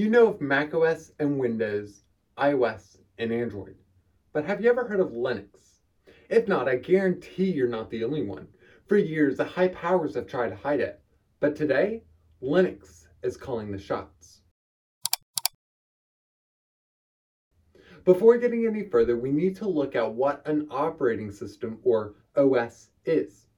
You know of macOS and Windows, iOS and Android, but have you ever heard of Linux? If not, I guarantee you're not the only one. For years, the high powers have tried to hide it, but today, Linux is calling the shots. Before getting any further, we need to look at what an operating system or OS is.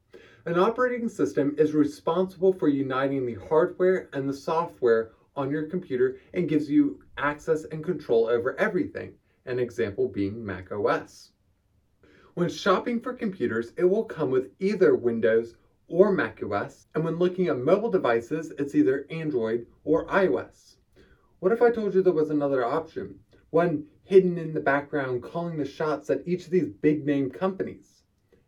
An operating system is responsible for uniting the hardware and the software on your computer and gives you access and control over everything, an example being Mac OS. When shopping for computers, it will come with either Windows or Mac OS, and when looking at mobile devices, it's either Android or iOS. What if I told you there was another option? One hidden in the background calling the shots at each of these big name companies.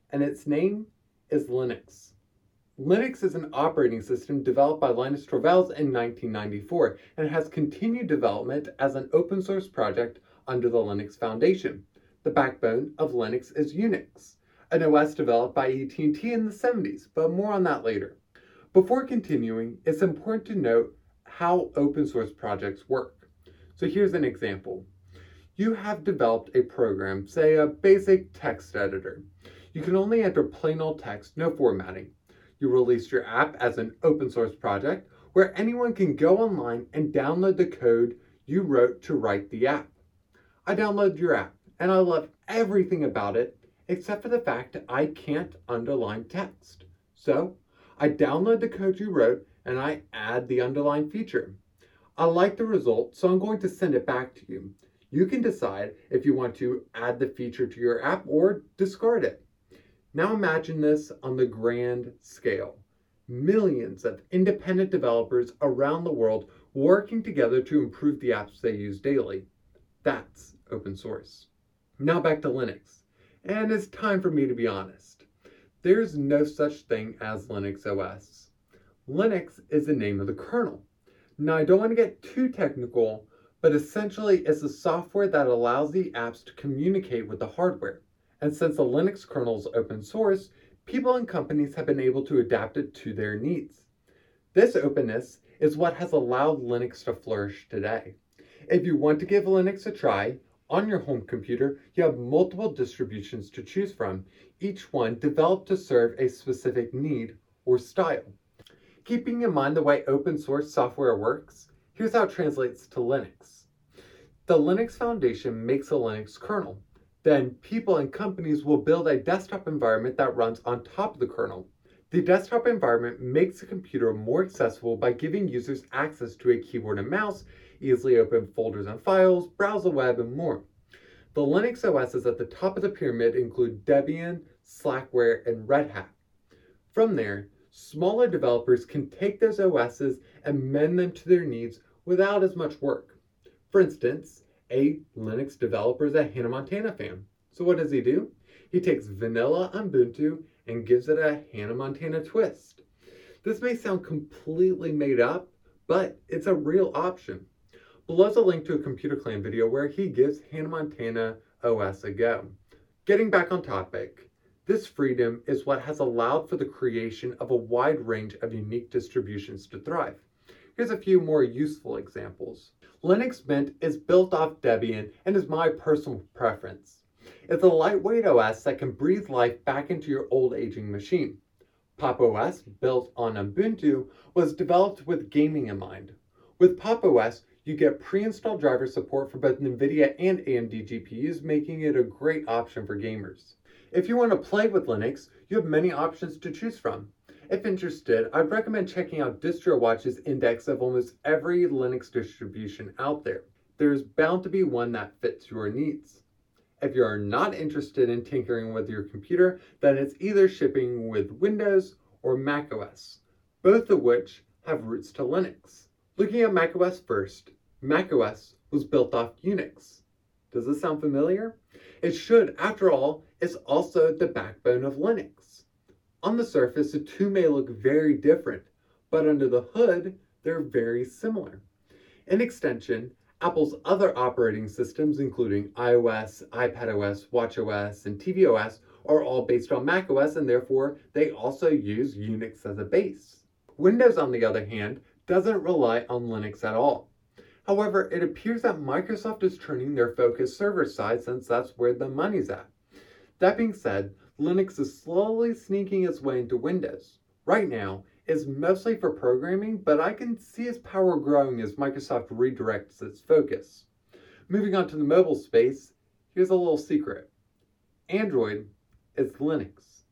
And its name is Linux. Linux is an operating system developed by Linus Torvalds in 1994 and has continued development as an open source project under the Linux Foundation. The backbone of Linux is Unix, an OS developed by AT&T in the 70s, but more on that later. Before continuing, it's important to note how open source projects work. So here's an example. You have developed a program, say a basic text editor. You can only enter plain old text, no formatting. You release your app as an open source project where anyone can go online and download the code you wrote to write the app. I downloaded your app and I love everything about it except for the fact that I can't underline text. So I download the code you wrote and I add the underline feature. I like the result, so I'm going to send it back to you. You can decide if you want to add the feature to your app or discard it. Now imagine this on the grand scale. Millions of independent developers around the world working together to improve the apps they use daily. That's open source. Now back to Linux. And it's time for me to be honest. There's no such thing as Linux OS. Linux is the name of the kernel. Now I don't want to get too technical, but essentially it's the software that allows the apps to communicate with the hardware. And since the Linux kernel is open source, people and companies have been able to adapt it to their needs. This openness is what has allowed Linux to flourish today. If you want to give Linux a try, on your home computer, you have multiple distributions to choose from, each one developed to serve a specific need or style. Keeping in mind the way open source software works, here's how it translates to Linux. The Linux Foundation makes a Linux kernel, then people and companies will build a desktop environment that runs on top of the kernel. The desktop environment makes the computer more accessible by giving users access to a keyboard and mouse, easily open folders and files, browse the web, and more. The Linux OSs at the top of the pyramid include Debian, Slackware, and Red Hat. From there, smaller developers can take those OSs and mend them to their needs without as much work. For instance, a Linux developer is a Hannah Montana fan. So what does he do? He takes vanilla Ubuntu and gives it a Hannah Montana twist. This may sound completely made up, but it's a real option. Below's a link to a Computer Clan video where he gives Hannah Montana OS a go. Getting back on topic, this freedom is what has allowed for the creation of a wide range of unique distributions to thrive. Here's a few more useful examples. Linux Mint is built off Debian and is my personal preference. It's a lightweight OS that can breathe life back into your old aging machine. Pop! OS, built on Ubuntu, was developed with gaming in mind. With Pop! OS, you get pre-installed driver support for both NVIDIA and AMD GPUs, making it a great option for gamers. If you want to play with Linux, you have many options to choose from. If interested, I'd recommend checking out DistroWatch's index of almost every Linux distribution out there. There's bound to be one that fits your needs. If you are not interested in tinkering with your computer, then it's either shipping with Windows or macOS, both of which have roots to Linux. Looking at macOS first, macOS was built off Unix. Does this sound familiar? It should, after all, it's also the backbone of Linux. On the surface, the two may look very different, but under the hood, they're very similar. In extension, Apple's other operating systems, including iOS, iPadOS, watchOS, and tvOS, are all based on macOS and therefore they also use Unix as a base. Windows, on the other hand, doesn't rely on Linux at all. However, it appears that Microsoft is turning their focus server side since that's where the money's at. That being said, Linux is slowly sneaking its way into Windows. Right now, it's mostly for programming, but I can see its power growing as Microsoft redirects its focus. Moving on to the mobile space, here's a little secret Android is Linux.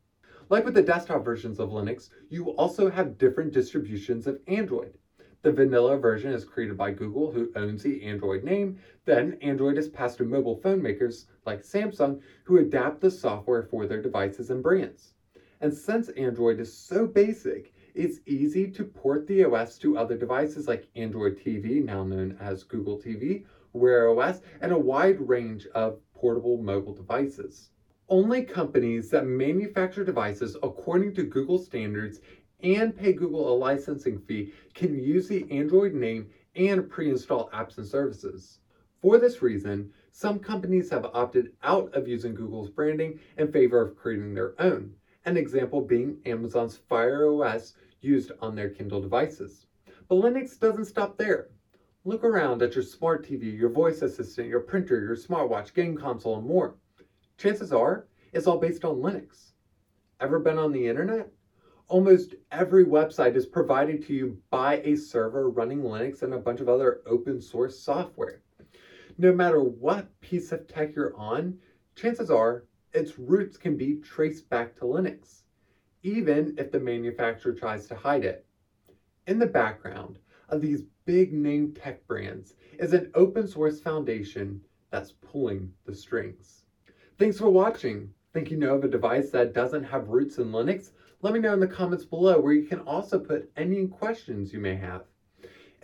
Like with the desktop versions of Linux, you also have different distributions of Android. The vanilla version is created by Google, who owns the Android name. Then Android is passed to mobile phone makers like Samsung, who adapt the software for their devices and brands. And since Android is so basic, it's easy to port the OS to other devices like Android TV, now known as Google TV, Wear OS, and a wide range of portable mobile devices. Only companies that manufacture devices according to Google standards and pay Google a licensing fee can use the Android name and pre install apps and services. For this reason, some companies have opted out of using Google's branding in favor of creating their own, an example being Amazon's Fire OS used on their Kindle devices. But Linux doesn't stop there. Look around at your smart TV, your voice assistant, your printer, your smartwatch, game console, and more. Chances are it's all based on Linux. Ever been on the internet? almost every website is provided to you by a server running Linux and a bunch of other open source software. No matter what piece of tech you're on, chances are its roots can be traced back to Linux, even if the manufacturer tries to hide it. In the background of these big name tech brands is an open source foundation that's pulling the strings. Thanks for watching. Think you know of a device that doesn't have roots in Linux? Let me know in the comments below where you can also put any questions you may have.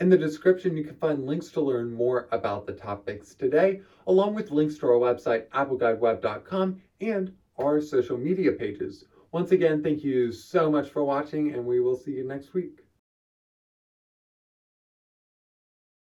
In the description, you can find links to learn more about the topics today, along with links to our website, appleguideweb.com, and our social media pages. Once again, thank you so much for watching, and we will see you next week.